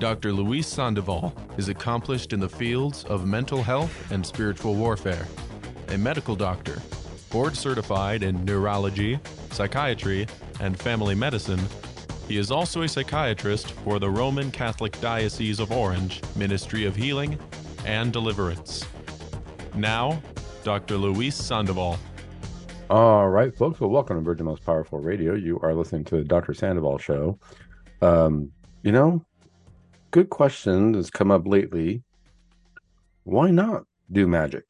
Dr. Luis Sandoval is accomplished in the fields of mental health and spiritual warfare, a medical doctor, board certified in neurology, psychiatry, and family medicine. He is also a psychiatrist for the Roman Catholic Diocese of Orange Ministry of Healing and Deliverance. Now, Dr. Luis Sandoval. All right, folks. Well, welcome to Virgin Most Powerful Radio. You are listening to the Dr. Sandoval Show. Um, you know, good question has come up lately. Why not do magic?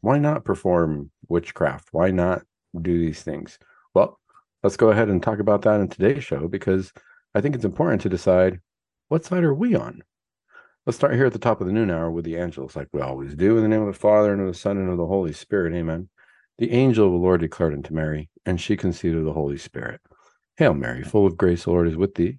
Why not perform witchcraft? Why not do these things? Well, let's go ahead and talk about that in today's show because I think it's important to decide what side are we on? Let's start here at the top of the noon hour with the Angelus, like we always do. In the name of the Father, and of the Son, and of the Holy Spirit. Amen. The angel of the Lord declared unto Mary, and she conceived of the Holy Spirit. Hail Mary, full of grace, the Lord is with thee.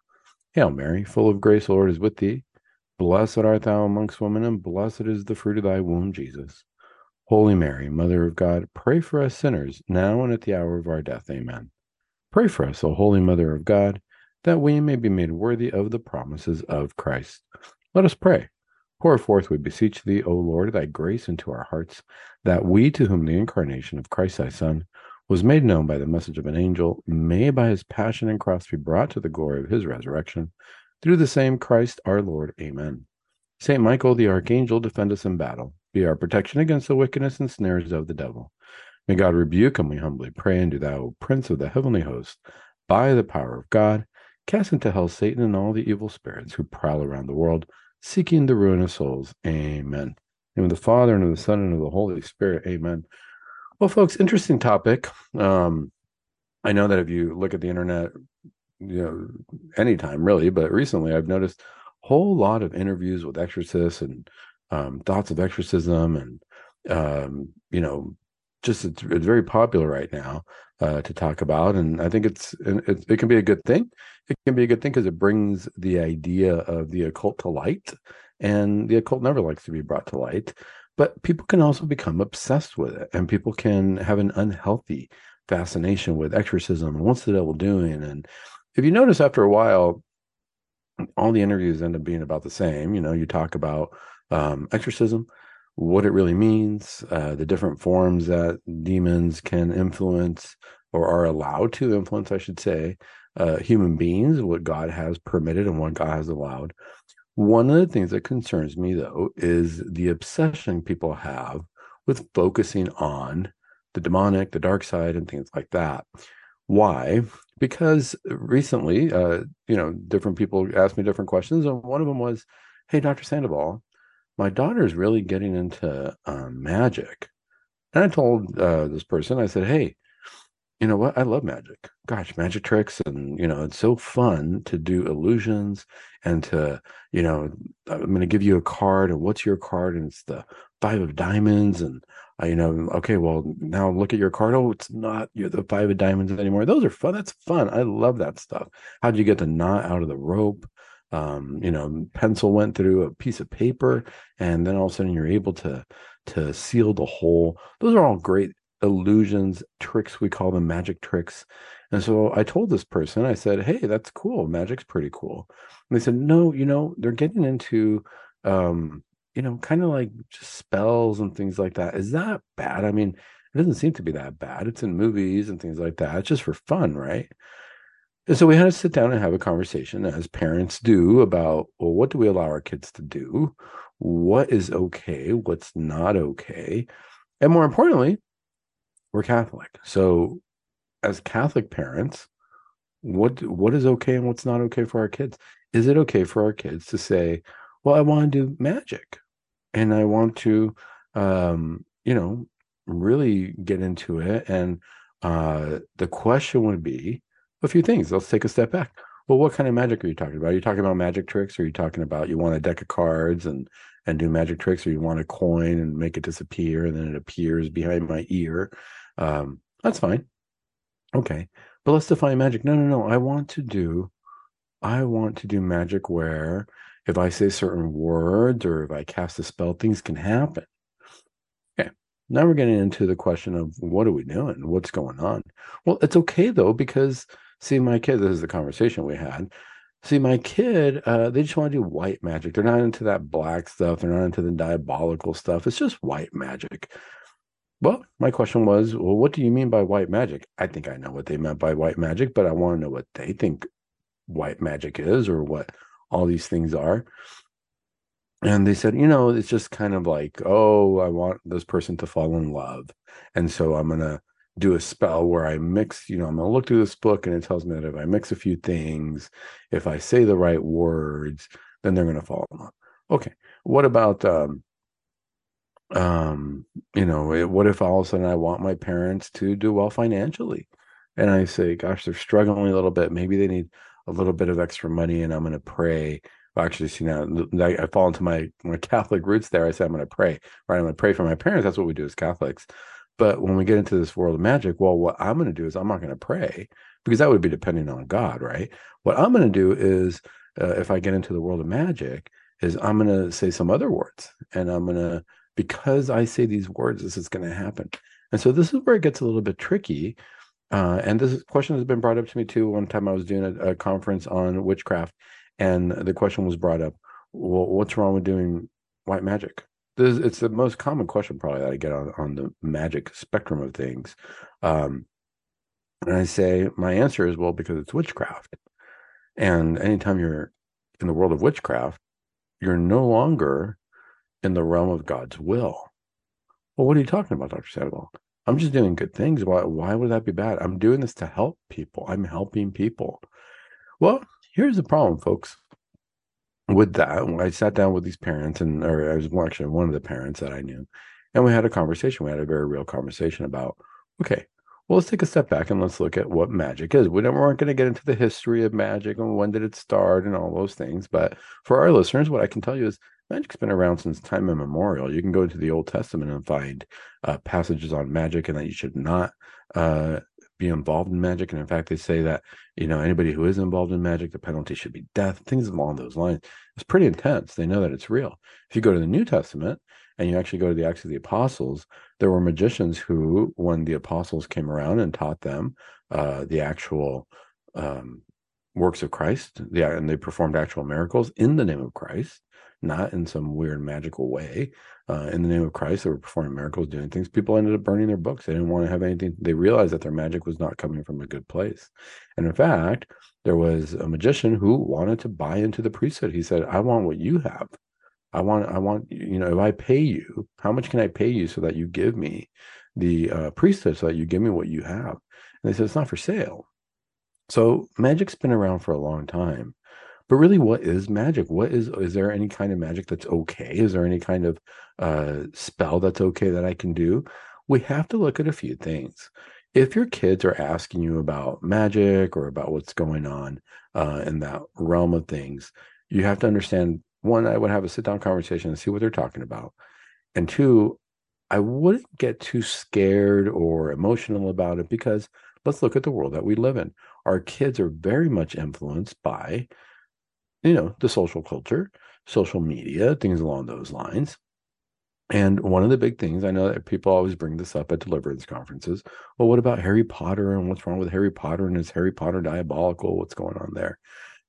Hail Mary, full of grace, the Lord is with thee. Blessed art thou amongst women, and blessed is the fruit of thy womb, Jesus. Holy Mary, Mother of God, pray for us sinners, now and at the hour of our death. Amen. Pray for us, O Holy Mother of God, that we may be made worthy of the promises of Christ. Let us pray. Pour forth, we beseech thee, O Lord, thy grace into our hearts, that we, to whom the incarnation of Christ thy Son was made known by the message of an angel, may by his passion and cross be brought to the glory of his resurrection, through the same Christ our Lord. Amen. Saint Michael the archangel, defend us in battle. Be our protection against the wickedness and snares of the devil. May God rebuke him, we humbly pray, and do thou, Prince of the heavenly host, by the power of God, cast into hell Satan and all the evil spirits who prowl around the world seeking the ruin of souls. Amen. In the Father and of the Son and of the Holy Spirit. Amen. Well, folks, interesting topic. Um, I know that if you look at the internet, you know, anytime really, but recently I've noticed a whole lot of interviews with exorcists and um, thoughts of exorcism and um, you know, just it's, it's very popular right now uh, to talk about, and I think it's it, it can be a good thing. It can be a good thing because it brings the idea of the occult to light, and the occult never likes to be brought to light. But people can also become obsessed with it, and people can have an unhealthy fascination with exorcism and what's the devil doing. And if you notice, after a while, all the interviews end up being about the same. You know, you talk about um, exorcism, what it really means, uh, the different forms that demons can influence or are allowed to influence, I should say, uh, human beings, what God has permitted and what God has allowed. One of the things that concerns me, though, is the obsession people have with focusing on the demonic, the dark side, and things like that. Why? Because recently, uh, you know, different people asked me different questions, and one of them was, "Hey, Doctor Sandoval, my daughter's really getting into uh, magic. And I told uh, this person, I said, hey, you know what? I love magic. Gosh, magic tricks. And, you know, it's so fun to do illusions and to, you know, I'm going to give you a card. And what's your card? And it's the five of diamonds. And, you know, okay, well, now look at your card. Oh, it's not you're the five of diamonds anymore. Those are fun. That's fun. I love that stuff. How'd you get the knot out of the rope? um, you know pencil went through a piece of paper and then all of a sudden you're able to to seal the hole those are all great illusions tricks we call them magic tricks. And so i told this person i said hey that's cool. Magic's pretty cool. And they said no you know they're getting into um you know kind of like just spells and things like that. Is that bad? I mean it doesn't seem to be that bad. It's in movies and things like that. It's just for fun right? And so we had to sit down and have a conversation, as parents do, about well, what do we allow our kids to do? What is okay? What's not okay? And more importantly, we're Catholic. So, as Catholic parents, what what is okay and what's not okay for our kids? Is it okay for our kids to say, "Well, I want to do magic, and I want to, um, you know, really get into it"? And uh, the question would be, a few things. Let's take a step back. Well, what kind of magic are you talking about? Are you talking about magic tricks? Or are you talking about you want a deck of cards and and do magic tricks, or you want a coin and make it disappear and then it appears behind my ear? Um, that's fine. Okay, but let's define magic. No, no, no. I want to do, I want to do magic where if I say certain words or if I cast a spell, things can happen. Okay. Now we're getting into the question of what are we doing? What's going on? Well, it's okay though, because see, my kid, this is the conversation we had. See, my kid, uh, they just want to do white magic. They're not into that black stuff. They're not into the diabolical stuff. It's just white magic. Well, my question was, well, what do you mean by white magic? I think I know what they meant by white magic, but I want to know what they think white magic is or what all these things are. And they said, you know, it's just kind of like, oh, I want this person to fall in love. And so I'm going to do a spell where I mix, you know, I'm going to look through this book and it tells me that if I mix a few things, if I say the right words, then they're going to fall in love. Okay. What about, um, um, you know, what if all of a sudden I want my parents to do well financially? And I say, gosh, they're struggling a little bit. Maybe they need a little bit of extra money and I'm going to pray. Well, actually, see now I, I fall into my, my Catholic roots there. I say, I'm going to pray, right? I'm going to pray for my parents. That's what we do as Catholics. But when we get into this world of magic, well, what I'm going to do is I'm not going to pray because that would be depending on God, right? What I'm going to do is, uh, if I get into the world of magic, is I'm going to say some other words and I'm going to, because I say these words, this is going to happen. And so this is where it gets a little bit tricky uh, and this question has been brought up to me too. One time I was doing a, a conference on witchcraft, and the question was brought up: well, "What's wrong with doing white magic?" This, it's the most common question probably that I get on on the magic spectrum of things. Um, and I say my answer is well because it's witchcraft, and anytime you're in the world of witchcraft, you're no longer in the realm of God's will. Well, what are you talking about, Doctor Sandoval? I'm just doing good things. Why why would that be bad? I'm doing this to help people. I'm helping people. Well, here's the problem, folks. With that, I sat down with these parents, and or I was actually one of the parents that I knew, and we had a conversation. We had a very real conversation about, okay, well, let's take a step back and let's look at what magic is. We, don't, aren't going to get into the history of magic and when did it start and all those things. But for our listeners, what I can tell you is magic's been around since time immemorial. You can go into the Old Testament and find uh, passages on magic and that you should not uh, be involved in magic. And in fact, they say that you know anybody who is involved in magic, the penalty should be death. Things along those lines. It's pretty intense. They know that it's real. If you go to the New Testament and you actually go to the Acts of the Apostles, there were magicians who, when the apostles came around and taught them uh, the actual um, works of Christ, yeah, and they performed actual miracles in the name of Christ not in some weird magical way. Uh, in the name of Christ, they were performing miracles, doing things. People ended up burning their books. They didn't want to have anything. They realized that their magic was not coming from a good place. And in fact, there was a magician who wanted to buy into the priesthood. He said, I want what you have. I want, I want, you know, if I pay you, how much can I pay you so that you give me the uh, priesthood, so that you give me what you have? And they said, it's not for sale. So magic's been around for a long time. But really, what is magic? What is is there any kind of magic that's okay? Is there any kind of uh, spell that's okay that I can do? We have to look at a few things. If your kids are asking you about magic or about what's going on uh, in that realm of things, you have to understand one, I would have a sit down conversation and see what they're talking about. And two, I wouldn't get too scared or emotional about it because let's look at the world that we live in. Our kids are very much influenced by you know, the social culture, social media, things along those lines. And one of the big things I know that people always bring this up at deliverance conferences. Well, what about Harry Potter and what's wrong with Harry Potter and is Harry Potter diabolical? What's going on there?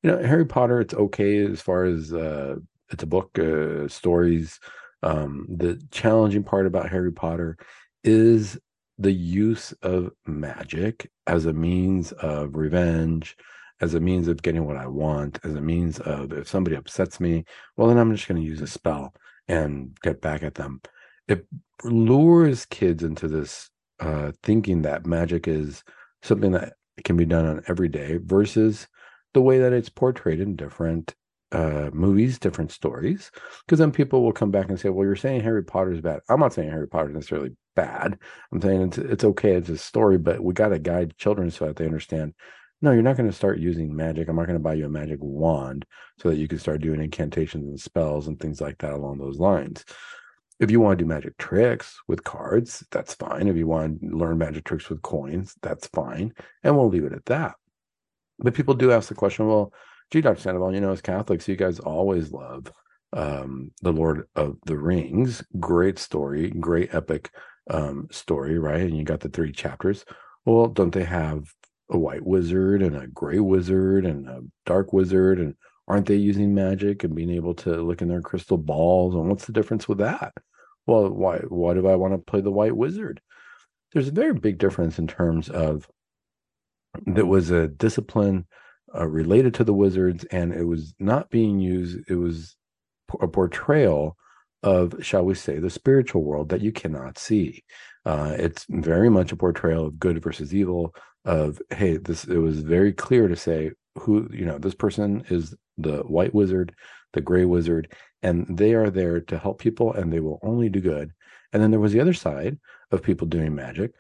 You know, Harry Potter, it's okay as far as uh, it's a book, uh, stories. Um, the challenging part about Harry Potter is the use of magic as a means of revenge, as a means of getting what I want, as a means of if somebody upsets me, well, then I'm just going to use a spell and get back at them. It lures kids into this uh, thinking that magic is something that can be done on every day versus the way that it's portrayed in different uh, movies, different stories. Because then people will come back and say, "Well, you're saying Harry Potter is bad." I'm not saying Harry Potter necessarily bad. I'm saying it's it's okay. It's a story, but we got to guide children so that they understand No, you're not going to start using magic. I'm not going to buy you a magic wand so that you can start doing incantations and spells and things like that along those lines. If you want to do magic tricks with cards, that's fine. If you want to learn magic tricks with coins, that's fine. And we'll leave it at that. But people do ask the question, well, gee, Dr. Sandoval, you know, as Catholics, you guys always love um, the Lord of the Rings. Great story, great epic um, story, right? And you got the three chapters. Well, don't they have a white wizard and a gray wizard and a dark wizard? And aren't they using magic and being able to look in their crystal balls? And what's the difference with that? Well, why why do I want to play the white wizard? There's a very big difference in terms of that was a discipline uh, related to the wizards, and it was not being used. It was a portrayal of, shall we say, the spiritual world that you cannot see. Uh, it's very much a portrayal of good versus evil. Of hey, this it was very clear to say who you know this person is the white wizard, the gray wizard, and they are there to help people, and they will only do good. And then there was the other side of people doing magic,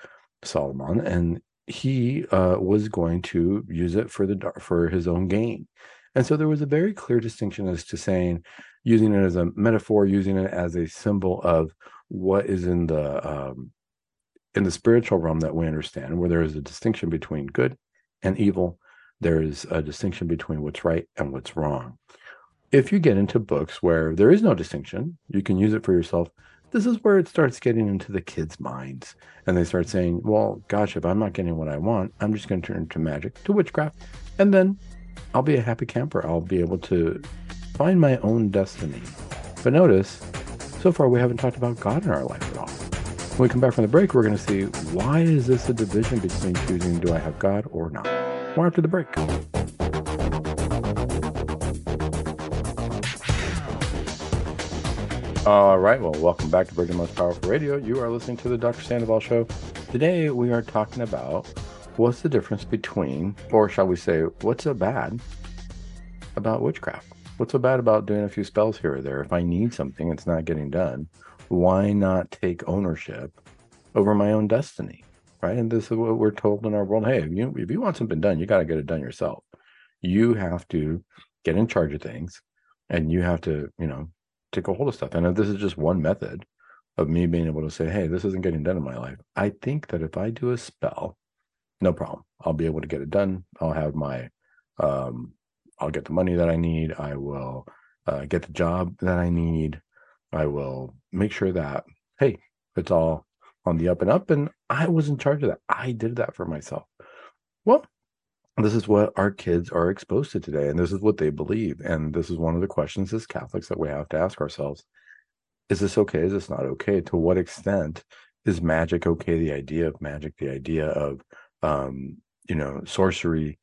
Saruman, and he uh, was going to use it for the for his own gain. And so there was a very clear distinction as to saying, using it as a metaphor, using it as a symbol of what is in the um, in the spiritual realm that we understand, where there is a distinction between good and evil. There is a distinction between what's right and what's wrong. If you get into books where there is no distinction, you can use it for yourself this is where it starts getting into the kids' minds. And they start saying, well, gosh, if I'm not getting what I want, I'm just going to turn to magic, to witchcraft. And then I'll be a happy camper. I'll be able to find my own destiny. But notice, so far we haven't talked about God in our life at all. When we come back from the break, we're going to see why is this a division between choosing do I have God or not? More after the break. All right. Well, welcome back to Virgin Most Powerful Radio. You are listening to the Dr. Sandoval Show. Today, we are talking about what's the difference between, or shall we say, what's so bad about witchcraft? What's so bad about doing a few spells here or there? If I need something, it's not getting done. Why not take ownership over my own destiny? Right. And this is what we're told in our world. Hey, if you, if you want something done, you got to get it done yourself. You have to get in charge of things and you have to, you know, take a hold of stuff. And if this is just one method of me being able to say, hey, this isn't getting done in my life, I think that if I do a spell, no problem. I'll be able to get it done. I'll have my, um, I'll get the money that I need. I will uh, get the job that I need. I will make sure that, hey, it's all on the up and up. And I was in charge of that. I did that for myself. Well, this is what our kids are exposed to today and this is what they believe and this is one of the questions as catholics that we have to ask ourselves is this okay is this not okay to what extent is magic okay the idea of magic the idea of um you know sorcery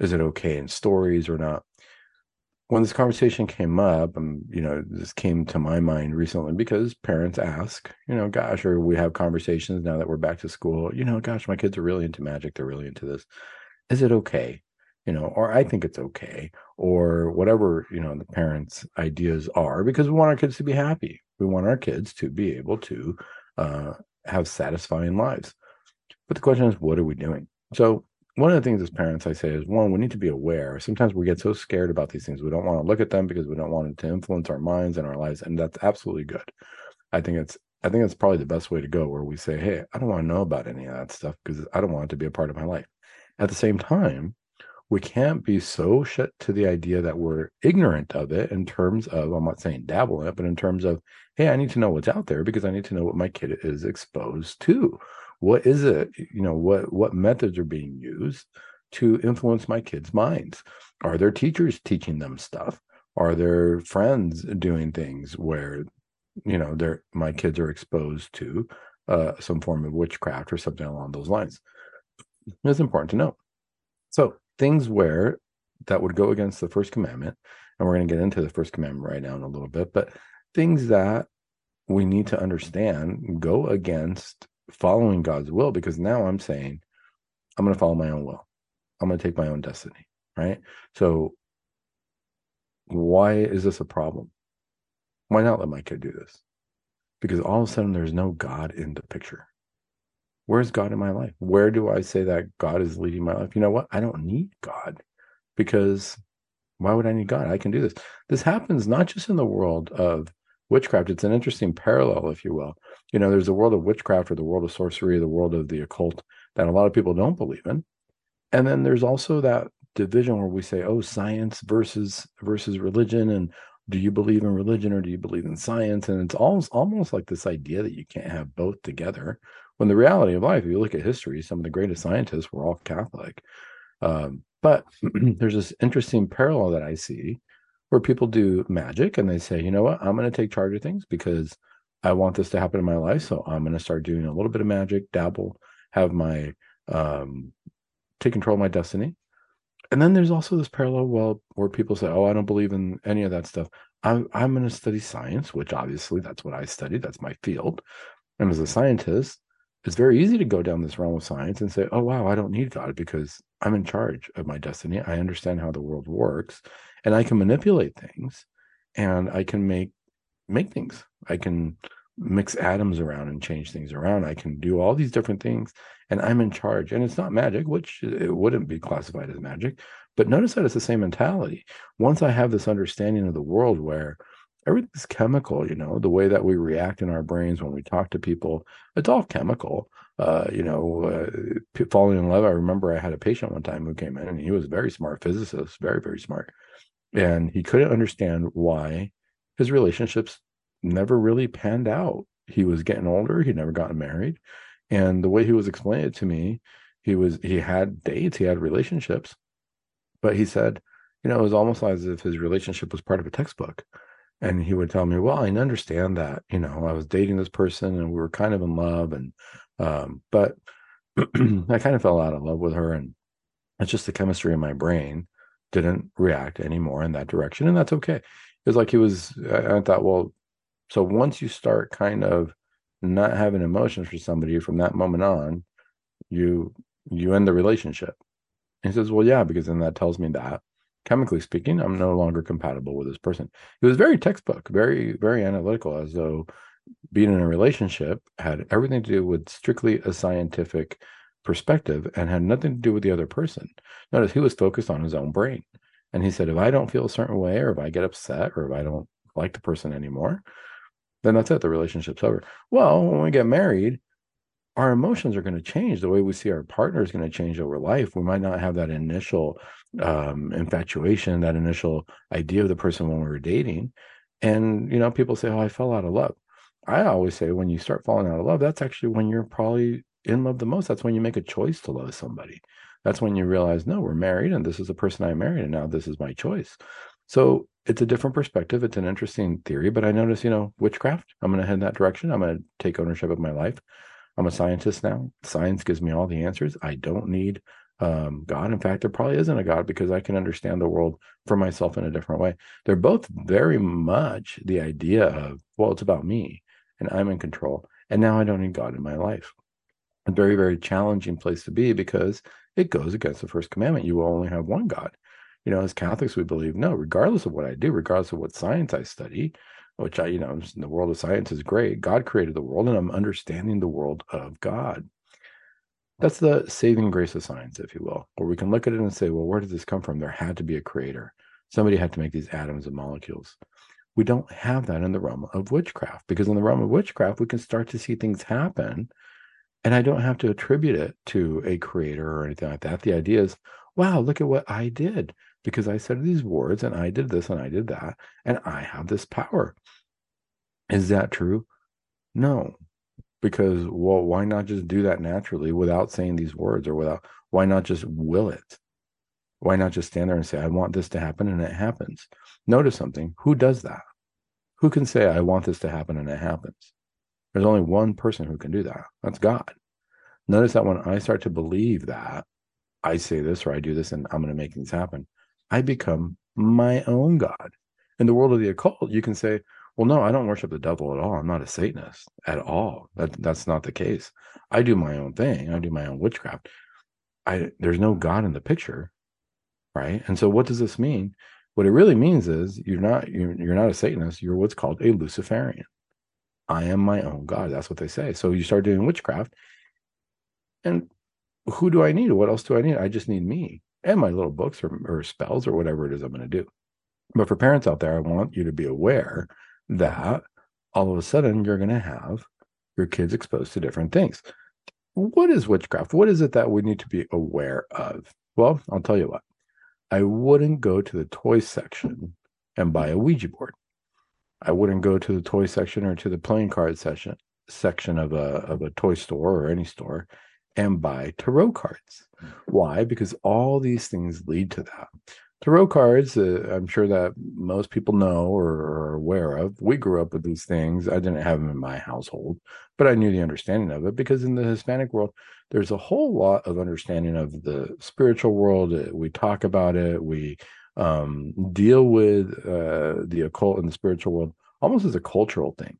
is it okay in stories or not? When this conversation came up and you know this came to my mind recently because parents ask you know gosh or we have conversations now that we're back to school you know gosh my kids are really into magic they're really into this. Is it okay? You know or i think it's okay or whatever you know the parents ideas are because we want our kids to be happy. We want our kids to be able to uh, have satisfying lives. But the question is what are we doing? So one of the things as parents i say is one we need to be aware. Sometimes we get so scared about these things we don't want to look at them because we don't want it to influence our minds and our lives and that's absolutely good. I think it's i think it's probably the best way to go where we say hey i don't want to know about any of that stuff because i don't want it to be a part of my life. At the same time, we can't be so shut to the idea that we're ignorant of it in terms of, I'm not saying dabble in it, but in terms of, hey, I need to know what's out there because I need to know what my kid is exposed to. What is it? You know, what what methods are being used to influence my kids' minds? Are there teachers teaching them stuff? Are there friends doing things where, you know, they're my kids are exposed to uh, some form of witchcraft or something along those lines? It's important to know. So things where that would go against the first commandment, and we're going to get into the first commandment right now in a little bit, but things that we need to understand go against following God's will because now I'm saying I'm going to follow my own will. I'm going to take my own destiny, right? So why is this a problem? Why not let my kid do this? Because all of a sudden there's no God in the picture. Where's God in my life? Where do I say that God is leading my life? You know what? I don't need God because why would I need God? I can do this. This happens not just in the world of witchcraft. It's an interesting parallel, if you will. You know, there's the world of witchcraft or the world of sorcery, the world of the occult that a lot of people don't believe in. And then there's also that division where we say, oh, science versus versus religion, and do you believe in religion or do you believe in science? And it's almost almost like this idea that you can't have both together. When the reality of life, if you look at history, some of the greatest scientists were all Catholic. Um, but there's this interesting parallel that I see where people do magic and they say, you know what, I'm going to take charge of things because I want this to happen in my life. So I'm going to start doing a little bit of magic, dabble, have my um, take control of my destiny. And then there's also this parallel well where people say, "Oh, I don't believe in any of that stuff. I'm I'm going to study science, which obviously that's what I study. That's my field. And as a scientist, it's very easy to go down this realm of science and say, "Oh, wow, I don't need God because I'm in charge of my destiny. I understand how the world works, and I can manipulate things, and I can make make things. I can mix atoms around and change things around. I can do all these different things and I'm in charge. And it's not magic, which it wouldn't be classified as magic. But notice that it's the same mentality. Once I have this understanding of the world where everything's chemical, you know, the way that we react in our brains when we talk to people, it's all chemical. Uh, you know, uh, falling in love. I remember I had a patient one time who came in and he was a very smart physicist, very, very smart. And he couldn't understand why his relationships never really panned out. He was getting older. He'd never gotten married. And the way he was explaining it to me, he was he had dates, he had relationships, but he said, you know, it was almost as if his relationship was part of a textbook. And he would tell me, well, I understand that, you know, I was dating this person and we were kind of in love, and um, but I kind of fell out of love with her, and it's just the chemistry in my brain didn't react anymore in that direction, and that's okay. It was like he was. I, thought, well, so once you start kind of not having emotions for somebody from that moment on, you you end the relationship. And he says, Well, yeah, because then that tells me that chemically speaking, I'm no longer compatible with this person. He was very textbook, very, very analytical, as though being in a relationship had everything to do with strictly a scientific perspective and had nothing to do with the other person. Notice he was focused on his own brain. And he said, if I don't feel a certain way, or if I get upset, or if I don't like the person anymore, then that's it. The relationship's over. Well, when we get married, our emotions are going to change. The way we see our partner is going to change over life. We might not have that initial um, infatuation, that initial idea of the person when we were dating. And, you know, people say, oh, I fell out of love. I always say when you start falling out of love, that's actually when you're probably in love the most. That's when you make a choice to love somebody. That's when you realize, no, we're married and this is the person I married and now this is my choice. So it's a different perspective. It's an interesting theory, but I notice, you know, witchcraft. I'm going to head in that direction. I'm going to take ownership of my life. I'm a scientist now. Science gives me all the answers. I don't need um, God. In fact, there probably isn't a God because I can understand the world for myself in a different way. They're both very much the idea of, well, it's about me and I'm in control. And now I don't need God in my life. A very, very challenging place to be because it goes against the first commandment. You will only have one God you know, as Catholics, we believe no, regardless of what I do, regardless of what science I study, which I, you know, the world of science is great. God created the world, and I'm understanding the world of God. That's the saving grace of science, if you will, where we can look at it and say, well, where did this come from? There had to be a creator. Somebody had to make these atoms and molecules. We don't have that in the realm of witchcraft because in the realm of witchcraft, we can start to see things happen. And I don't have to attribute it to a creator or anything like that. The idea is, wow, look at what I did because I said these words and I did this and I did that and I have this power. Is that true? No. Because well, why not just do that naturally without saying these words or without why not just will it? Why not just stand there and say, I want this to happen and it happens? Notice something. Who does that? Who can say, I want this to happen and it happens? There's only one person who can do that. That's God. Notice that when I start to believe that, I say this or I do this and I'm going to make things happen, I become my own God. In the world of the occult, you can say, well, no, I don't worship the devil at all. I'm not a Satanist at all. That that's not the case. I do my own thing. I do my own witchcraft. I there's no God in the picture, right? And so, what does this mean? What it really means is you're not you're, you're not a Satanist. You're what's called a Luciferian. I am my own God. That's what they say. So you start doing witchcraft, And who do I need? What else do I need? I just need me and my little books or, or spells or whatever it is I'm going to do. But for parents out there, I want you to be aware that all of a sudden you're going to have your kids exposed to different things. What is witchcraft? What is it that we need to be aware of? Well, I'll tell you what. I wouldn't go to the toy section and buy a Ouija board. I wouldn't go to the toy section or to the playing card section section of a of a toy store or any store and buy tarot cards. Why? Because all these things lead to that. Tarot cards, uh, I'm sure that most people know or are aware of. We grew up with these things. I didn't have them in my household, but I knew the understanding of it because in the Hispanic world, there's a whole lot of understanding of the spiritual world. Uh, we talk about it. We um, deal with uh, the occult and the spiritual world almost as a cultural thing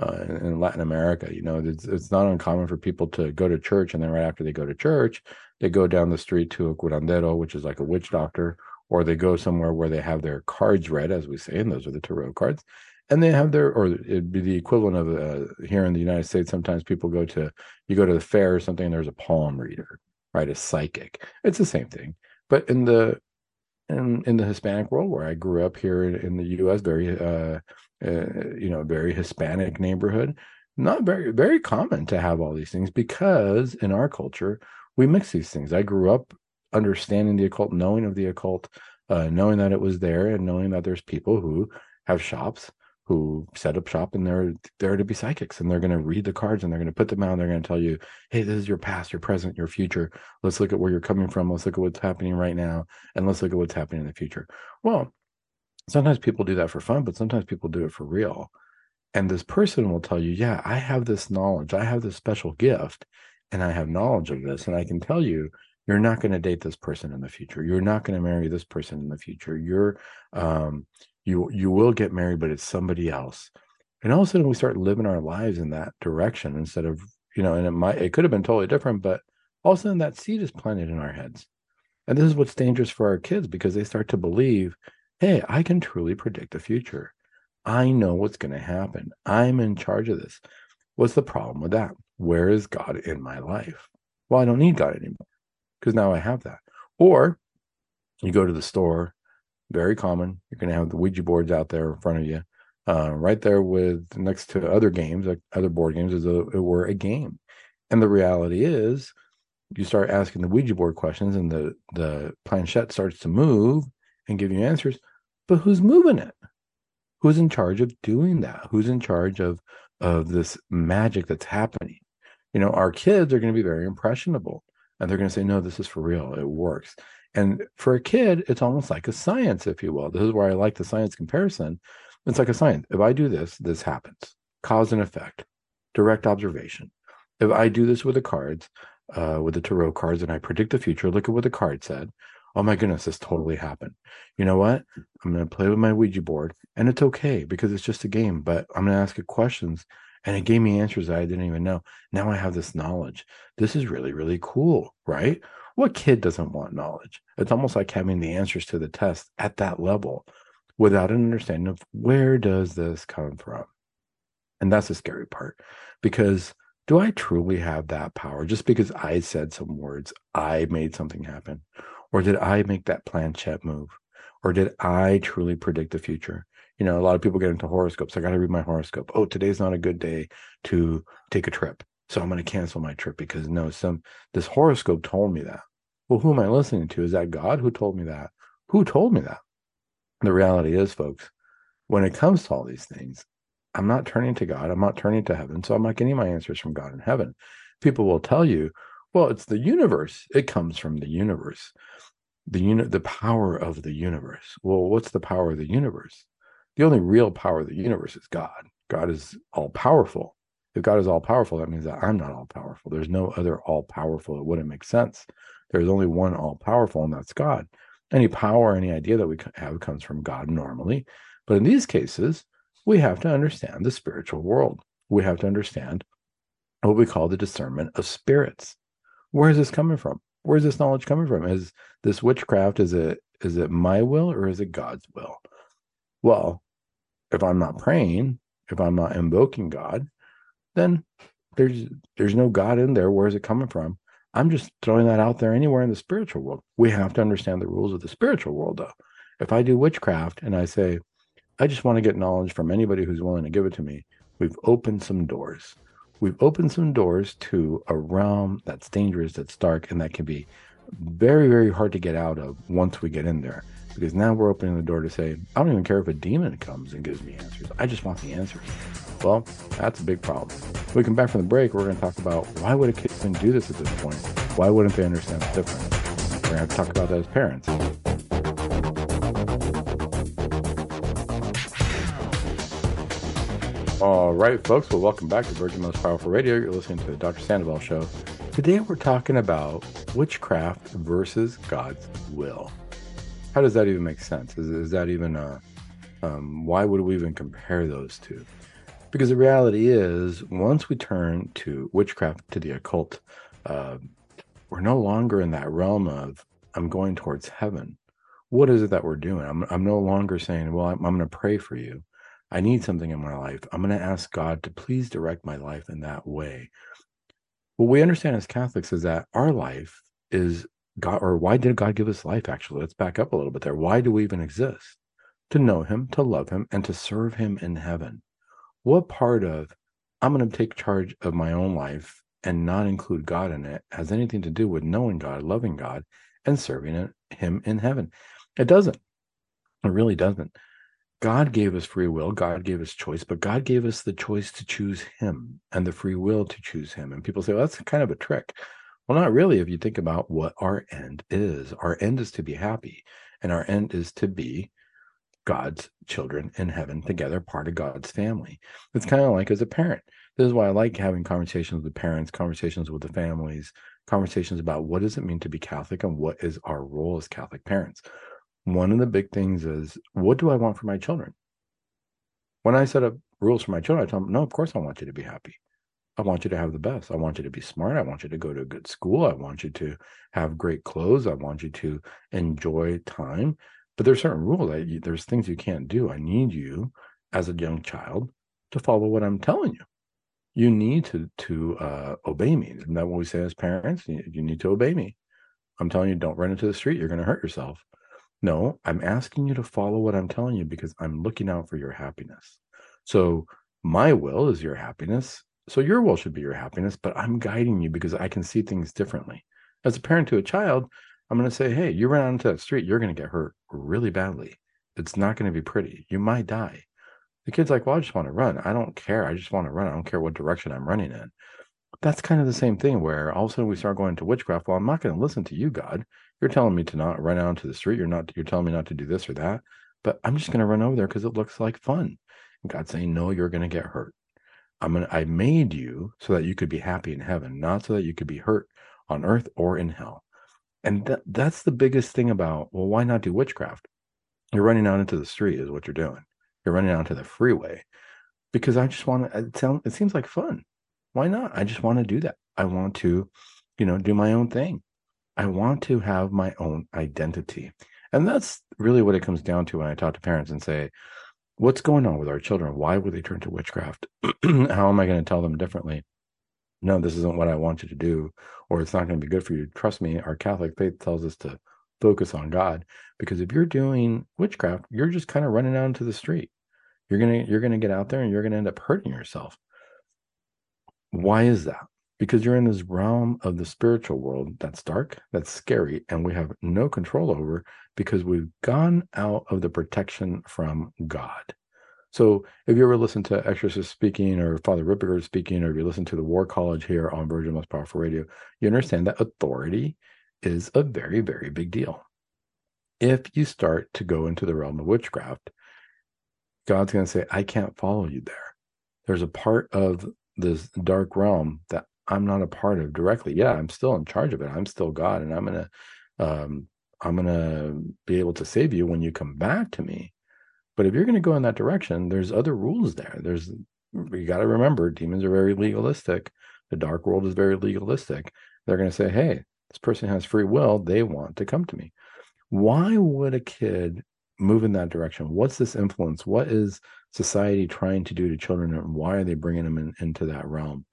uh, in, in, Latin America. You know, it's, it's not uncommon for people to go to church and then right after they go to church, they go down the street to a curandero, which is like a witch doctor, or they go somewhere where they have their cards read, as we say, and those are the tarot cards. And they have their, or it'd be the equivalent of uh, here in the United States. Sometimes people go to, you go to the fair or something, there's a palm reader, right? A psychic. It's the same thing. But in the in, in the Hispanic world, where I grew up here in, in the U.S., very uh, uh, you know, very Hispanic neighborhood, not very very common to have all these things because in our culture we mix these things. I grew up understanding the occult, knowing of the occult, uh, knowing that it was there, and knowing that there's people who have shops who set up shop and they're there to be psychics and they're going to read the cards and they're going to put them out and they're going to tell you hey this is your past your present your future let's look at where you're coming from let's look at what's happening right now and let's look at what's happening in the future well sometimes people do that for fun, but sometimes people do it for real. And this person will tell you, yeah, I have this knowledge, I have this special gift, and I have knowledge of this. And I can tell you, you're not going to date this person in the future. You're not going to marry this person in the future. You're, um, you, you will get married, but it's somebody else. And all of a sudden we start living our lives in that direction instead of, you know, and it might, it could have been totally different, but all of a sudden that seed is planted in our heads. And this is what's dangerous for our kids because they start to believe hey, I can truly predict the future. I know what's going to happen. I'm in charge of this. What's the problem with that? Where is God in my life? Well, I don't need God anymore because now I have that. Or you go to the store, very common. You're going to have the Ouija boards out there in front of you, uh, right there with next to other games, like other board games, as though it were a game. And the reality is, you start asking the Ouija board questions, and the the planchette starts to move and give you answers but who's moving it? Who's in charge of doing that? Who's in charge of of this magic that's happening? You know, our kids are going to be very impressionable and they're going to say, no, this is for real. It works. And for a kid, it's almost like a science, if you will. This is where I like the science comparison. It's like a science. If I do this, this happens. Cause and effect, direct observation. If I do this with the cards, uh, with the tarot cards, and I predict the future, look at what the card said oh my goodness, this totally happened. You know what? I'm going to play with my Ouija board and it's okay because it's just a game, but I'm going to ask it questions and it gave me answers that I didn't even know. Now I have this knowledge. This is really, really cool, right? What kid doesn't want knowledge? It's almost like having the answers to the test at that level without an understanding of where does this come from? And that's the scary part because do I truly have that power? Just because I said some words, I made something happen. Or did I make that planchette move? Or did I truly predict the future? You know, a lot of people get into horoscopes. I got to read my horoscope. Oh, today's not a good day to take a trip. So I'm going to cancel my trip because no, some this horoscope told me that. Well, who am I listening to? Is that God who told me that? Who told me that? The reality is, folks, when it comes to all these things, I'm not turning to God. I'm not turning to heaven. So I'm not getting my answers from God in heaven. People will tell you, well, it's the universe. It comes from the universe. The unit, the power of the universe. Well, what's the power of the universe? The only real power of the universe is God. God is all powerful. If God is all powerful, that means that I'm not all powerful. There's no other all powerful. It wouldn't make sense. There's only one all powerful, and that's God. Any power, any idea that we have comes from God normally. But in these cases, we have to understand the spiritual world. We have to understand what we call the discernment of spirits where is this coming from? Where's this knowledge coming from? Is this witchcraft is it is it my will or is it God's will? Well, if I'm not praying, if I'm not invoking God, then there's there's no God in there. Where is it coming from? I'm just throwing that out there anywhere in the spiritual world. We have to understand the rules of the spiritual world, though. If I do witchcraft and I say, I just want to get knowledge from anybody who's willing to give it to me, we've opened some doors. We've opened some doors to a realm that's dangerous, that's dark, and that can be very, very hard to get out of once we get in there. Because now we're opening the door to say, I don't even care if a demon comes and gives me answers. I just want the answers. Well, that's a big problem. When we come back from the break, we're going to talk about why would a kid even do this at this point? Why wouldn't they understand the difference? We're going to talk about that as parents. All right, folks. Well, welcome back to Virgin Most Powerful Radio. You're listening to the Dr. Sandoval Show. Today, we're talking about witchcraft versus God's will. How does that even make sense? Is, is that even a, um, why would we even compare those two? Because the reality is, once we turn to witchcraft, to the occult, uh, we're no longer in that realm of, I'm going towards heaven. What is it that we're doing? I'm, I'm no longer saying, well, I'm, I'm going to pray for you. I need something in my life. I'm going to ask God to please direct my life in that way. What we understand as Catholics is that our life is God, or why did God give us life? Actually, let's back up a little bit there. Why do we even exist? To know Him, to love Him, and to serve Him in heaven. What part of I'm going to take charge of my own life and not include God in it has anything to do with knowing God, loving God, and serving Him in heaven? It doesn't. It really doesn't. God gave us free will, God gave us choice, but God gave us the choice to choose Him and the free will to choose Him. And people say, well, that's kind of a trick. Well, not really, if you think about what our end is. Our end is to be happy, and our end is to be God's children in heaven together, part of God's family. It's kind of like as a parent. This is why I like having conversations with parents, conversations with the families, conversations about what does it mean to be Catholic and what is our role as Catholic parents one of the big things is what do I want for my children? When I set up rules for my children, I tell them, no, of course I want you to be happy. I want you to have the best. I want you to be smart. I want you to go to a good school. I want you to have great clothes. I want you to enjoy time. But there's certain rules. I, there's things you can't do. I need you as a young child to follow what I'm telling you. You need to to uh, obey me. Isn't that what we say as parents? You, you need to obey me. I'm telling you, don't run into the street. You're going to hurt yourself. No, I'm asking you to follow what I'm telling you because I'm looking out for your happiness. So my will is your happiness. So your will should be your happiness, but I'm guiding you because I can see things differently. As a parent to a child, I'm going to say, hey, you run out into that street, you're going to get hurt really badly. It's not going to be pretty. You might die. The kid's like, well, I just want to run. I don't care. I just want to run. I don't care what direction I'm running in. That's kind of the same thing where all of a sudden we start going to witchcraft. Well, I'm not going to listen to you, God. You're telling me to not run out into the street. You're not. You're telling me not to do this or that. But I'm just going to run over there because it looks like fun. And God's saying, no, you're going to get hurt. I'm gonna. I made you so that you could be happy in heaven, not so that you could be hurt on earth or in hell. And that, that's the biggest thing about. Well, why not do witchcraft? You're running out into the street, is what you're doing. You're running out to the freeway because I just want to. It sounds. It seems like fun. Why not? I just want to do that. I want to, you know, do my own thing. I want to have my own identity. And that's really what it comes down to when I talk to parents and say, what's going on with our children? Why would they turn to witchcraft? How am I going to tell them differently? No, this isn't what I want you to do, or it's not going to be good for you. Trust me, our Catholic faith tells us to focus on God because if you're doing witchcraft, you're just kind of running out into the street. You're gonna you're gonna get out there and you're gonna end up hurting yourself. Why is that? Because you're in this realm of the spiritual world that's dark, that's scary, and we have no control over because we've gone out of the protection from God. So if you ever listen to Exorcist speaking or Father Ripperger speaking, or if you listen to the War College here on Virgin Most Powerful Radio, you understand that authority is a very, very big deal. If you start to go into the realm of witchcraft, God's going to say, I can't follow you there. There's a part of this dark realm that I'm not a part of directly. Yeah, I'm still in charge of it. I'm still God, and I'm gonna um, I'm gonna be able to save you when you come back to me. But if you're gonna go in that direction, there's other rules there. There's you got to remember, demons are very legalistic. The dark world is very legalistic. They're gonna say, hey, this person has free will. They want to come to me. Why would a kid move in that direction? What's this influence? What is society trying to do to children, and why are they bringing them in, into that realm?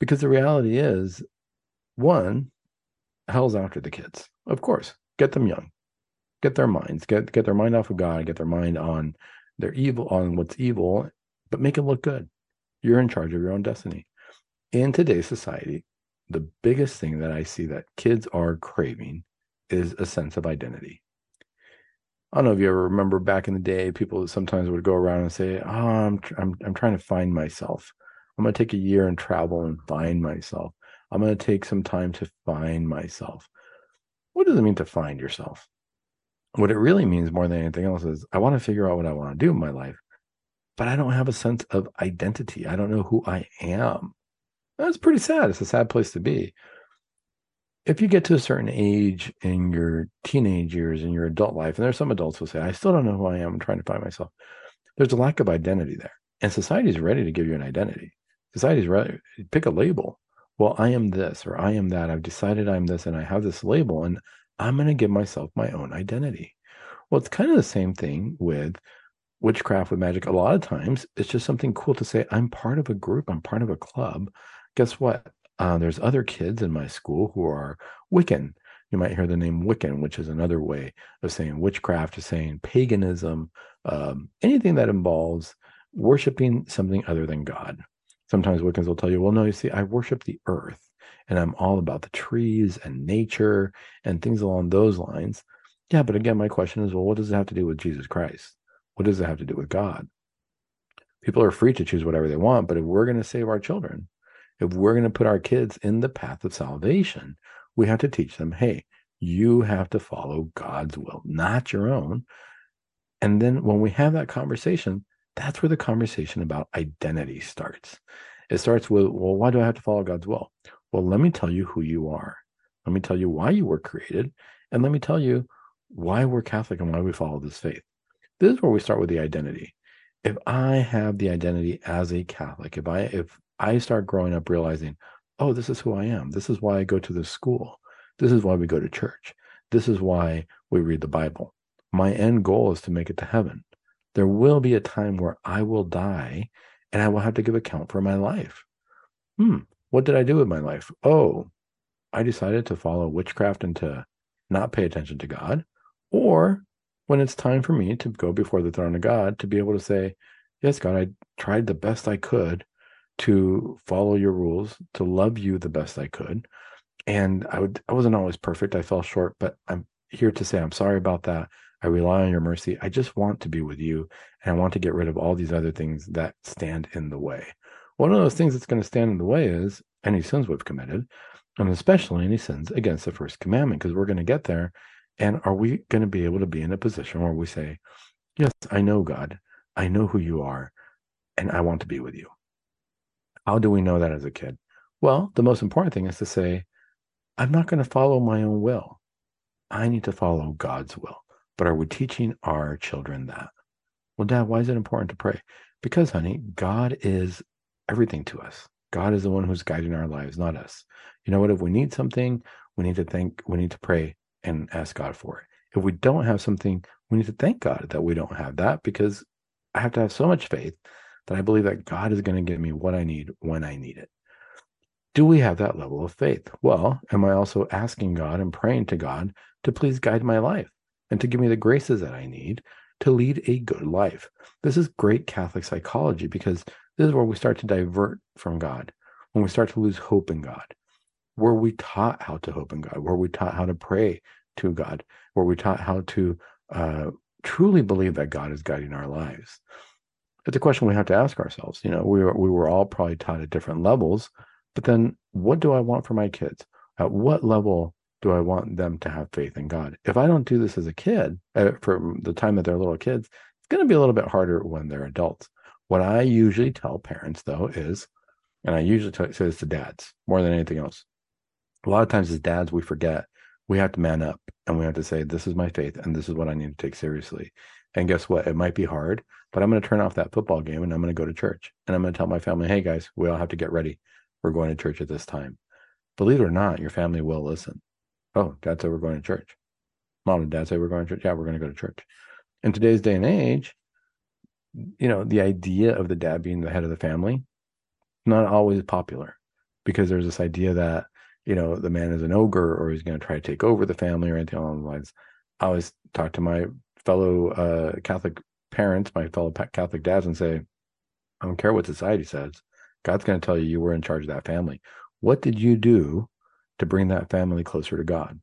Because the reality is, one, hell's after the kids. Of course, get them young, get their minds, get get their mind off of God, get their mind on their evil, on what's evil, but make it look good. You're in charge of your own destiny. In today's society, the biggest thing that I see that kids are craving is a sense of identity. I don't know if you ever remember back in the day, people sometimes would go around and say, "Oh, I'm I'm I'm trying to find myself. I'm going to take a year and travel and find myself. I'm going to take some time to find myself." What does it mean to find yourself? What it really means more than anything else is I want to figure out what I want to do in my life, but I don't have a sense of identity. I don't know who I am. That's pretty sad. It's a sad place to be if you get to a certain age in your teenage years in your adult life, and there's some adults who say, I still don't know who I am, I'm trying to find myself. There's a lack of identity there. And society is ready to give you an identity. Society is ready. Pick a label. Well, I am this or I am that. I've decided I'm this and I have this label and I'm going to give myself my own identity. Well, it's kind of the same thing with witchcraft, with magic. A lot of times it's just something cool to say, I'm part of a group, I'm part of a club. Guess what? Uh, there's other kids in my school who are Wiccan. You might hear the name Wiccan, which is another way of saying witchcraft, is saying paganism, um, anything that involves worshiping something other than God. Sometimes Wiccans will tell you, well, no, you see, I worship the earth and I'm all about the trees and nature and things along those lines. Yeah, but again, my question is, well, what does it have to do with Jesus Christ? What does it have to do with God? People are free to choose whatever they want, but if we're going to save our children, if we're going to put our kids in the path of salvation, we have to teach them, hey, you have to follow God's will, not your own. And then when we have that conversation, that's where the conversation about identity starts. It starts with, well, why do I have to follow God's will? Well, let me tell you who you are. Let me tell you why you were created. And let me tell you why we're Catholic and why we follow this faith. This is where we start with the identity. If I have the identity as a Catholic, if I if I start growing up realizing, oh, this is who I am. This is why I go to this school. This is why we go to church. This is why we read the Bible. My end goal is to make it to heaven. There will be a time where I will die and I will have to give account for my life. Hmm, what did I do with my life? Oh, I decided to follow witchcraft and to not pay attention to God. Or when it's time for me to go before the throne of God, to be able to say, Yes, God, I tried the best I could to follow your rules, to love you the best I could. And I would I wasn't always perfect. I fell short, but I'm here to say I'm sorry about that. I rely on your mercy. I just want to be with you and I want to get rid of all these other things that stand in the way. One of those things that's going to stand in the way is any sins we've committed, and especially any sins against the first commandment, because we're going to get there. And are we going to be able to be in a position where we say, Yes, I know God, I know who you are, and I want to be with you? How do we know that as a kid? Well, the most important thing is to say, I'm not going to follow my own will. I need to follow God's will. But are we teaching our children that? Well, Dad, why is it important to pray? Because, honey, God is everything to us. God is the one who's guiding our lives, not us. You know what? If we need something, we need to think, we need to pray and ask God for it. If we don't have something, we need to thank God that we don't have that because I have to have so much faith that I believe that God is going to give me what I need when I need it. Do we have that level of faith? Well, am I also asking God and praying to God to please guide my life and to give me the graces that I need to lead a good life? This is great Catholic psychology because this is where we start to divert from God, when we start to lose hope in God, where we taught how to hope in God, where we taught how to pray to God, where we taught how to uh, truly believe that God is guiding our lives it's a question we have to ask ourselves. You know, we were, we were all probably taught at different levels, but then what do I want for my kids? At what level do I want them to have faith in God? If I don't do this as a kid, uh, for the time that they're little kids, it's going to be a little bit harder when they're adults. What I usually tell parents, though, is, and I usually t- say this to dads more than anything else. A lot of times, as dads, we forget we have to man up and we have to say, This is my faith and this is what I need to take seriously. And guess what? It might be hard, but I'm going to turn off that football game and I'm going to go to church. And I'm going to tell my family, hey guys, we all have to get ready. We're going to church at this time. Believe it or not, your family will listen. Oh, dad said we're going to church. Mom and dad say we're going to church. Yeah, we're going to go to church. In today's day and age, you know, the idea of the dad being the head of the family, not always popular because there's this idea that you know, the man is an ogre or he's going to try to take over the family or anything along those lines. I always talk to my fellow uh, Catholic parents, my fellow Catholic dads, and say, I don't care what society says. God's going to tell you you were in charge of that family. What did you do to bring that family closer to God?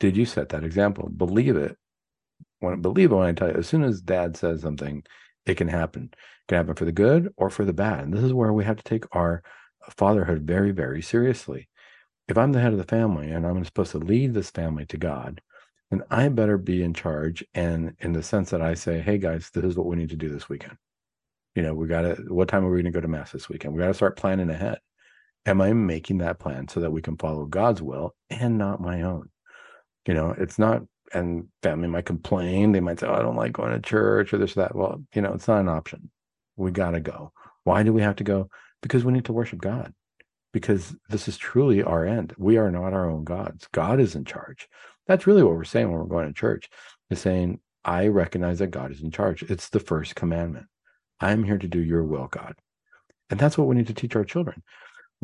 Did you set that example? Believe it. When believe it when I tell you, as soon as dad says something, it can happen. It can happen for the good or for the bad. And this is where we have to take our fatherhood very, very seriously. If I'm the head of the family and I'm supposed to lead this family to God, then I better be in charge. And in the sense that I say, hey guys, this is what we need to do this weekend. You know, we got to, what time are we going to go to mass this weekend? We got to start planning ahead. Am I making that plan so that we can follow God's will and not my own? You know, it's not, and family might complain. They might say, oh, I don't like going to church or this or that. Well, you know, it's not an option. We got to go. Why do we have to go? Because we need to worship God because this is truly our end. We are not our own gods. God is in charge. That's really what we're saying when we're going to church. Is saying, I recognize that God is in charge. It's the first commandment. I'm here to do your will, God. And that's what we need to teach our children.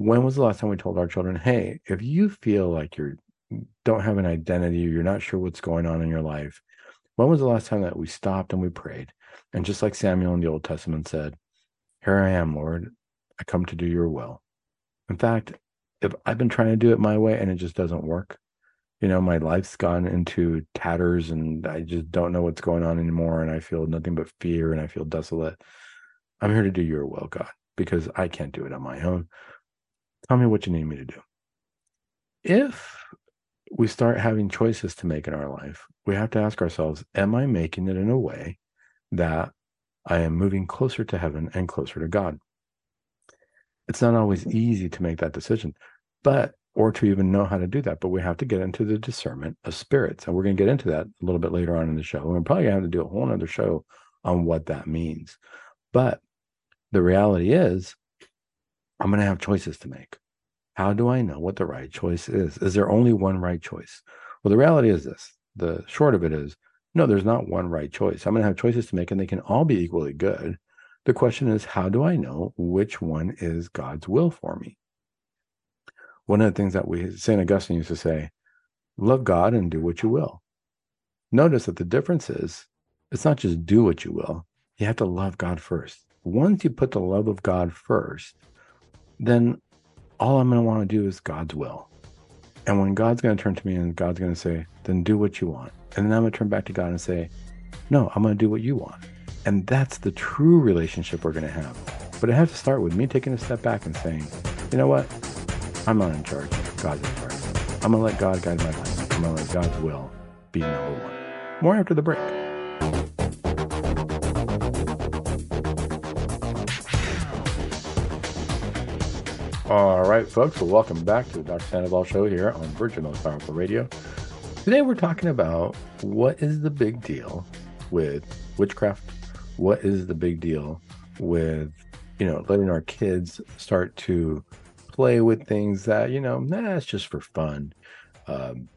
When was the last time we told our children, hey, if you feel like you don't have an identity you're not sure what's going on in your life, when was the last time that we stopped and we prayed? And just like Samuel in the Old Testament said, Here I am, Lord. I come to do your will. In fact, if I've been trying to do it my way and it just doesn't work, you know, my life's gone into tatters and I just don't know what's going on anymore. And I feel nothing but fear and I feel desolate. I'm here to do your will, God, because I can't do it on my own. Tell me what you need me to do. If we start having choices to make in our life, we have to ask ourselves, am I making it in a way that I am moving closer to heaven and closer to God? it's not always easy to make that decision, but or to even know how to do that. But we have to get into the discernment of spirits. And we're going to get into that a little bit later on in the show. We're probably going to have to do a whole other show on what that means. But the reality is, I'm going to have choices to make. How do I know what the right choice is? Is there only one right choice? Well, the reality is this the short of it is no, there's not one right choice. I'm going to have choices to make, and they can all be equally good. The question is, how do I know which one is God's will for me? One of the things that we, St. Augustine used to say, love God and do what you will. Notice that the difference is, it's not just do what you will, you have to love God first. Once you put the love of God first, then all I'm going to want to do is God's will. And when God's going to turn to me and God's going to say, then do what you want. And then I'm going to turn back to God and say, no, I'm going to do what you want. And that's the true relationship we're going to have. But it has to start with me taking a step back and saying, you know what? I'm not in charge. God's in charge. I'm going to let God guide my life. I'm going to let God's will be number one. More after the break. All right, folks. Well, welcome back to the Dr. Sandoval Show here on Virgin Powerful Radio. Today, we're talking about what is the big deal with witchcraft what is the big deal with you know letting our kids start to play with things that you know nah it's just for fun um,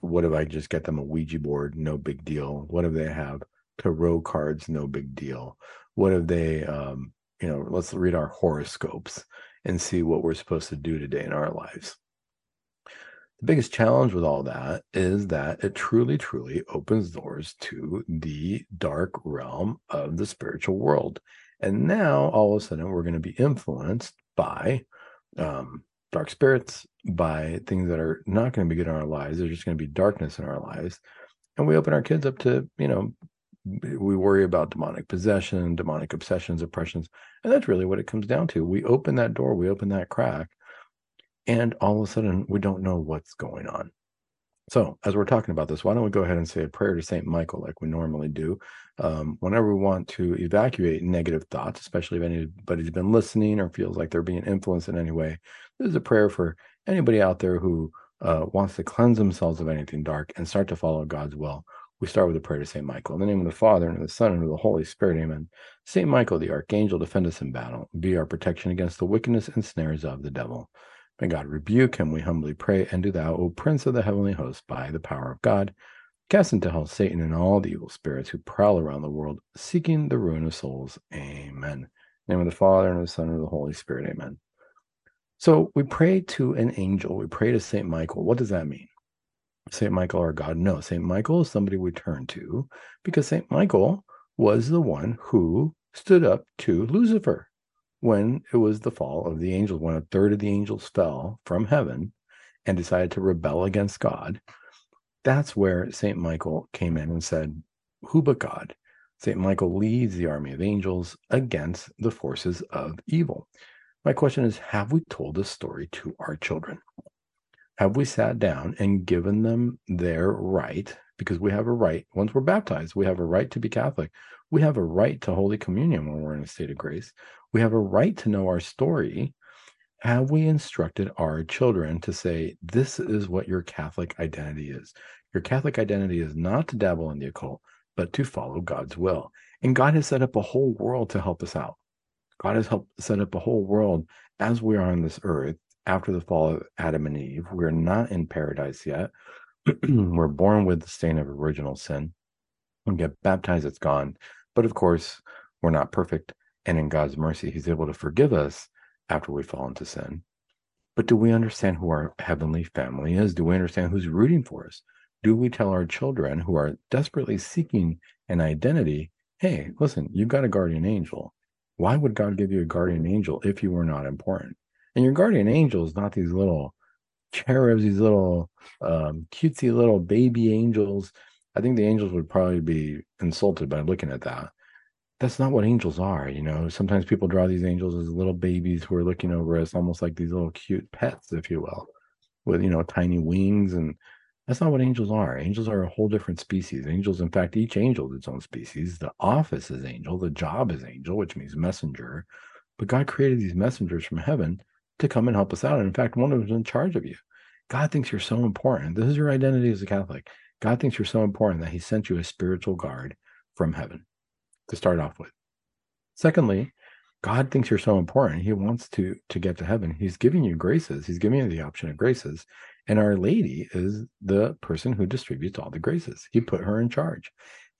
what if i just get them a ouija board no big deal what if they have tarot cards no big deal what if they um, you know let's read our horoscopes and see what we're supposed to do today in our lives the biggest challenge with all that is that it truly, truly opens doors to the dark realm of the spiritual world. And now all of a sudden we're going to be influenced by um, dark spirits, by things that are not going to be good in our lives. There's just going to be darkness in our lives. And we open our kids up to, you know, we worry about demonic possession, demonic obsessions, oppressions. And that's really what it comes down to. We open that door, we open that crack, and all of a sudden we don't know what's going on. So, as we're talking about this, why don't we go ahead and say a prayer to St. Michael like we normally do? Um, whenever we want to evacuate negative thoughts, especially if anybody's been listening or feels like they're being influenced in any way, this is a prayer for anybody out there who uh, wants to cleanse themselves of anything dark and start to follow God's will. We start with a prayer to St. Michael. In the name of the Father, and of the Son, and of the Holy Spirit, amen. St. Michael, the archangel, defend us in battle. Be our protection against the wickedness and snares of the devil. May God rebuke him, we humbly pray, and do thou, O Prince of the heavenly host, by the power of God, cast into hell Satan and all the evil spirits who prowl around the world, seeking the ruin of souls. Amen. name of the Father, and of the Son, and of the Holy Spirit. Amen. So we pray to an angel. We pray to Saint Michael. What does that mean? Saint Michael, our God? No, Saint Michael is somebody we turn to because Saint Michael was the one who stood up to Lucifer when it was the fall of the angels, when a third of the angels fell from heaven and decided to rebel against God. That's where St. Michael came in and said, Who but God? St. Michael leads the army of angels against the forces of evil. My question is Have we told this story to our children? Have we sat down and given them their right? Because we have a right, once we're baptized, we have a right to be Catholic. We have a right to Holy Communion when we're in a state of grace. We have a right to know our story. Have we instructed our children to say, this is what your Catholic identity is? Your Catholic identity is not to dabble in the occult, but to follow God's will. And God has set up a whole world to help us out. God has helped set up a whole world as we are on this earth after the fall of Adam and Eve. We're not in paradise yet. We're born with the stain of original sin. We get baptized, it's gone. But of course, we're not perfect. And in God's mercy, He's able to forgive us after we fall into sin. But do we understand who our heavenly family is? Do we understand who's rooting for us? Do we tell our children who are desperately seeking an identity, hey, listen, you've got a guardian angel. Why would God give you a guardian angel if you were not important? And your guardian angel is not these little cherubs, these little um, cutesy little baby angels I think the angels would probably be insulted by looking at that. That's not what angels are, you know. Sometimes people draw these angels as little babies who are looking over us, almost like these little cute pets, if you will, with you know tiny wings, and that's not what angels are. Angels are a whole different species. Angels, in fact, each angel is its own species. The office is angel, the job is angel, which means messenger. But God created these messengers from heaven to come and help us out. And in fact, one of them is in charge of you. God thinks you're so important. This is your identity as a Catholic. God thinks you're so important that he sent you a spiritual guard from heaven to start off with. Secondly, God thinks you're so important. He wants to to get to heaven. He's giving you graces. He's giving you the option of graces. And Our Lady is the person who distributes all the graces. He put her in charge.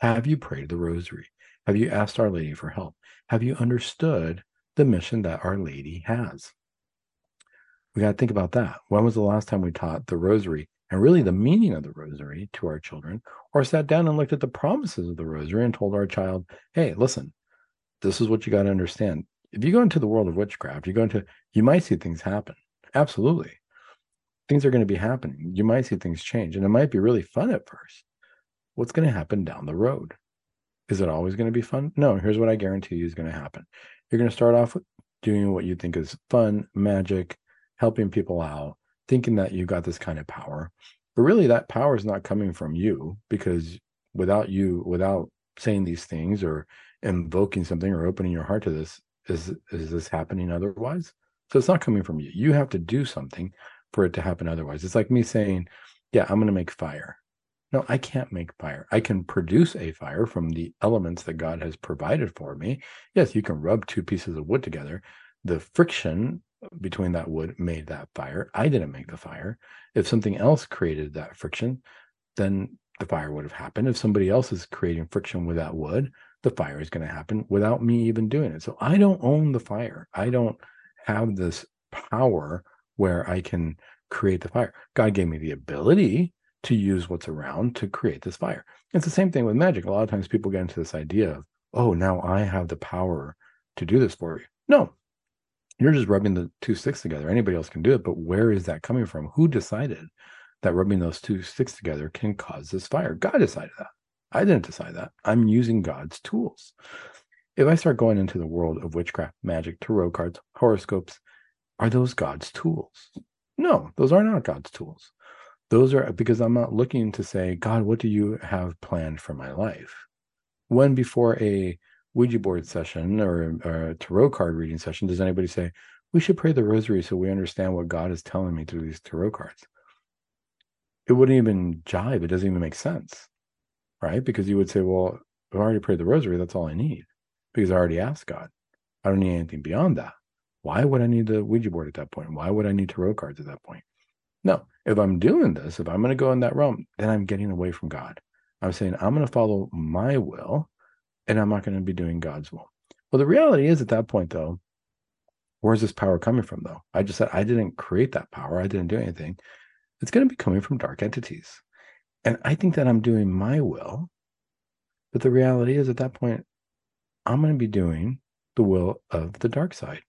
Have you prayed the rosary? Have you asked Our Lady for help? Have you understood the mission that Our Lady has? We got to think about that. When was the last time we taught the rosary and really the meaning of the rosary to our children, or sat down and looked at the promises of the rosary and told our child, hey, listen, this is what you got to understand. If you go into the world of witchcraft, you go into, you might see things happen. Absolutely. Things are going to be happening. You might see things change, and it might be really fun at first. What's going to happen down the road? Is it always going to be fun? No, here's what I guarantee you is going to happen. You're going to start off doing what you think is fun, magic, helping people out, thinking that you got this kind of power. But really, that power is not coming from you because without you, without saying these things or invoking something or opening your heart to this, is is this happening otherwise? So it's not coming from you. You have to do something for it to happen otherwise. It's like me saying, Yeah, I'm going to make fire. No, I can't make fire. I can produce a fire from the elements that God has provided for me. Yes, you can rub two pieces of wood together. The friction between that wood made that fire. I didn't make the mm-hmm. fire. If something else created that friction, then the fire would have happened. If somebody else is creating friction with that wood, the fire is going to happen without me even doing it. So I don't own the fire. I don't have this power where I can create the fire. God gave me the ability to use what's around to create this fire. It's the same thing with magic. A lot of times people get into this idea of, oh, now I have the power to do this for you. No, you're just rubbing the two sticks together. Anybody else can do it, but where is that coming from? Who decided that rubbing those two sticks together can cause this fire? God decided that. I didn't decide that. I'm using God's tools. If I start going into the world of witchcraft, magic, tarot cards, horoscopes, are those God's tools? No, those are not God's tools. Those are because I'm not looking to say, God, what do you have planned for my life? When before a Ouija board session or, or a tarot card reading session, does anybody say, we should pray the rosary so we understand what God is telling me through these tarot cards? It wouldn't even jive. It doesn't even make sense, right? Because you would say, well, I've already prayed the rosary. That's all I need because I already asked God. I don't need anything beyond that. Why would I need the Ouija board at that point? Why would I need tarot cards at that point? No, if I'm doing this, if I'm going to go in that realm, then I'm getting away from God. I'm saying I'm going to follow my will and I'm not going to be doing God's will. Well, the reality is at that point, though, Where's this power coming from, though? I just said I didn't create that power. I didn't do anything. It's going to be coming from dark entities. And I think that I'm doing my will. But the reality is, at that point, I'm going to be doing the will of the dark side.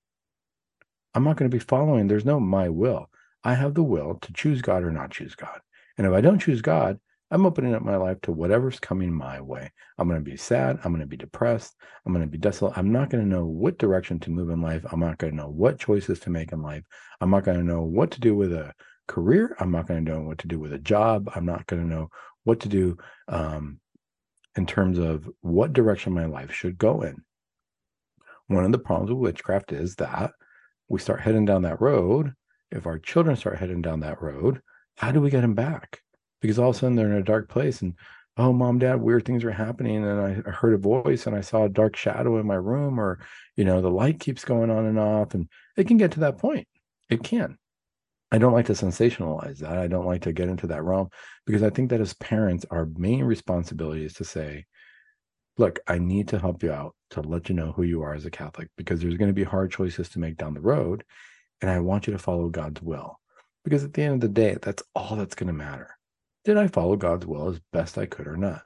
I'm not going to be following, there's no my will. I have the will to choose God or not choose God. And if I don't choose God, I'm opening up my life to whatever's coming my way. I'm going to be sad. I'm going to be depressed. I'm going to be desolate. I'm not going to know what direction to move in life. I'm not going to know what choices to make in life. I'm not going to know what to do with a career. I'm not going to know what to do with a job. I'm not going to know what to do um, in terms of what direction my life should go in. One of the problems with witchcraft is that we start heading down that road. If our children start heading down that road, how do we get them back? Because all of a sudden they're in a dark place and oh mom dad weird things are happening and i heard a voice and i saw a dark shadow in my room or you know the light keeps going on and off and it can get to that point. It can. I don't like to sensationalize that. I don't like to get into that realm because i think that as parents our main responsibility is to say look i need to help you out to let you know who you are as a catholic because there's going to be hard choices to make down the road and i want you to follow god's will. Because at the end of the day that's all that's going to matter did I follow God's will as best I could or not?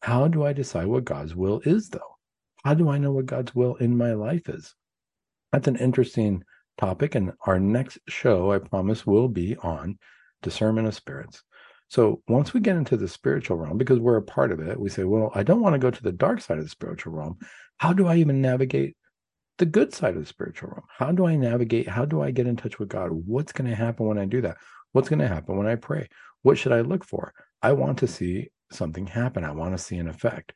How do I decide what God's will is, though? How do I know what God's will in my life is? That's an interesting topic. And our next show, I promise, will be on discernment of spirits. So once we get into the spiritual realm, because we're a part of it, we say, well, I don't want to go to the dark side of the spiritual realm. How do I even navigate the good side of the spiritual realm? How do I navigate? How do I get in touch with God? What's going to happen when I do that? What's going to happen when I pray? What should I look for? I want to see something happen. I want to see an effect.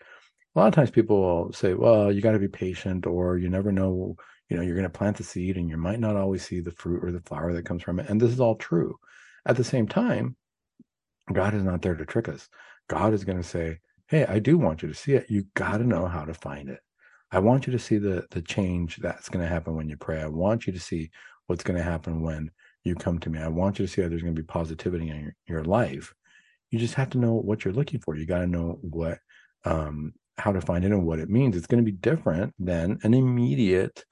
A lot of times people will say, well, you got to be patient, or you never know, you know, you're going to plant the seed and you might not always see the fruit or the flower that comes from it. And this is all true. At the same time, God is not there to trick us. God is going to say, hey, I do want you to see it. You got to know how to find it. I want you to see the the change that's going to happen when you pray. I want you to see what's going to happen when you come to me. I want you to see how there's going to be positivity in your, your life. You just have to know what you're looking for. You got to know what, um, how to find it and what it means. It's going to be different than an immediate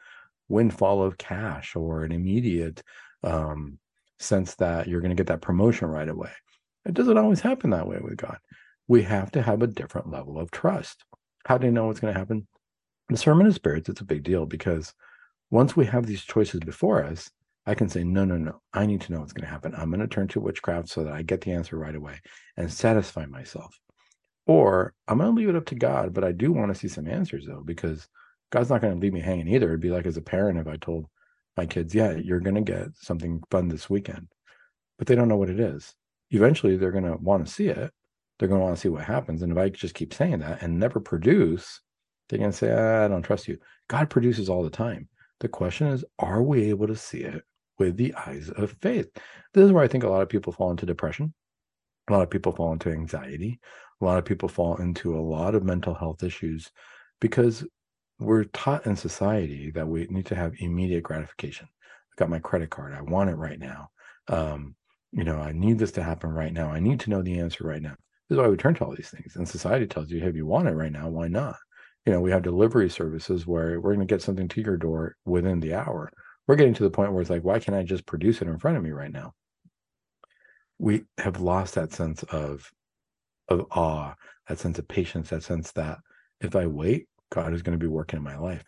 windfall of cash or an immediate um, sense that you're going to get that promotion right away. It doesn't always happen that way with God. We have to have a different level of trust. How do you know what's going to happen? Discernment of spirits, it's a big deal because once we have these choices before us, I can say, no, no, no, I need to know what's going to happen. I'm going to turn to witchcraft so that I get the answer right away and satisfy myself. Or I'm going to leave it up to God, but I do want to see some answers though, because God's not going to leave me hanging either. It'd be like as a parent if I told my kids, yeah, you're going to get something fun this weekend, but they don't know what it is. Eventually, they're going to want to see it. They're going to want to see what happens. And if I just keep saying that and never produce, they're going to say, ah, I don't trust you. God produces all the time. The question is, are we able to see it with the eyes of faith. This is where I think a lot of people fall into depression. A lot of people fall into anxiety. A lot of people fall into a lot of mental health issues because we're taught in society that we need to have immediate gratification. I got my credit card. I want it right now. Um, you know, I need this to happen right now. I need to know the answer right now. This is why we turn to all these things. And society tells you, hey, if you want it right now, why not? You know, we have delivery services where we're going to get something to your door within the hour we're getting to the point where it's like, why can't I just produce it in front of me right now? We have lost that sense of of awe, that sense of patience, that sense that if I wait, God is going to be working in my life.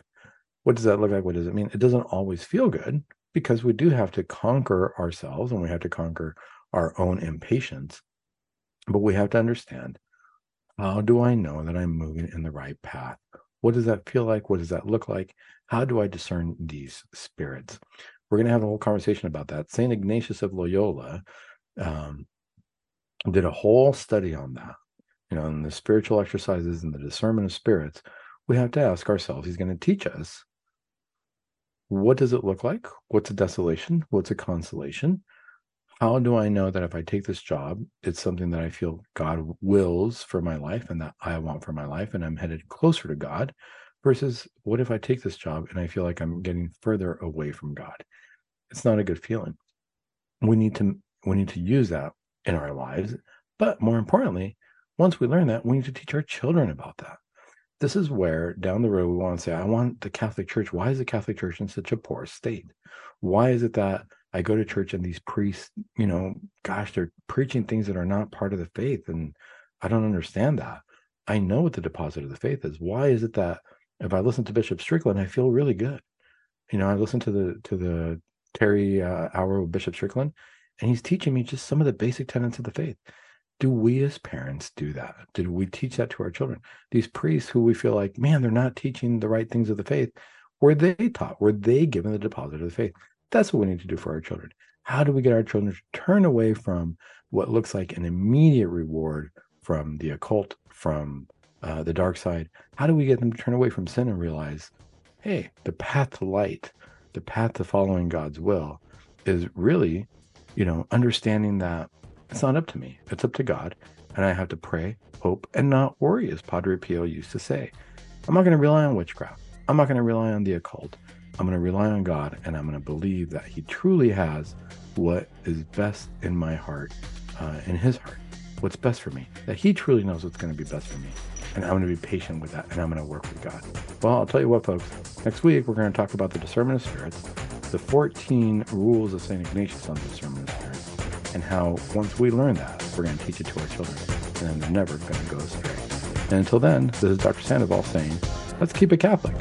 What does that look like? What does it mean? It doesn't always feel good because we do have to conquer ourselves and we have to conquer our own impatience. But we have to understand how do I know that I'm moving in the right path? What does that feel like? What does that look like? How do I discern these spirits? We're going to have a whole conversation about that. St. Ignatius of Loyola um, did a whole study on that. You know, in the spiritual exercises and the discernment of spirits, we have to ask ourselves, he's going to teach us what does it look like? What's a desolation? What's a consolation? How do I know that if I take this job, it's something that I feel God wills for my life and that I want for my life, and I'm headed closer to God? Versus what if I take this job and I feel like I'm getting further away from God? It's not a good feeling. We need to we need to use that in our lives, but more importantly, once we learn that, we need to teach our children about that. this is where down the road we want to say, I want the Catholic Church. Why is the Catholic Church in such a poor state? Why is it that I go to church and these priests, you know, gosh, they're preaching things that are not part of the faith. And I don't understand that. I know what the deposit of the faith is. Why is it that if I listen to Bishop Strickland, I feel really good? You know, I listen to the to the Terry uh, hour with Bishop Strickland, and he's teaching me just some of the basic tenets of the faith. Do we as parents do that? Did we teach that to our children? These priests who we feel like, man, they're not teaching the right things of the faith. Were they taught? Were they given the deposit of the faith? That's what we need to do for our children. How do we get our children to turn away from what looks like an immediate reward from the occult, from uh, the dark side? How do we get them to turn away from sin and realize, hey, the path to light, the path to following God's will is really, you know, understanding that it's not up to me, it's up to God. And I have to pray, hope, and not worry, as Padre Pio used to say. I'm not going to rely on witchcraft. I'm not going to rely on the occult. I'm going to rely on God and I'm going to believe that He truly has what is best in my heart, uh, in His heart, what's best for me, that He truly knows what's going to be best for me. And I'm going to be patient with that and I'm going to work with God. Well, I'll tell you what, folks, next week we're going to talk about the discernment of spirits, the 14 rules of St. Ignatius on the discernment of spirits, and how once we learn that, we're going to teach it to our children and then they're never going to go astray. And until then, this is Dr. Sandoval saying, let's keep it Catholic.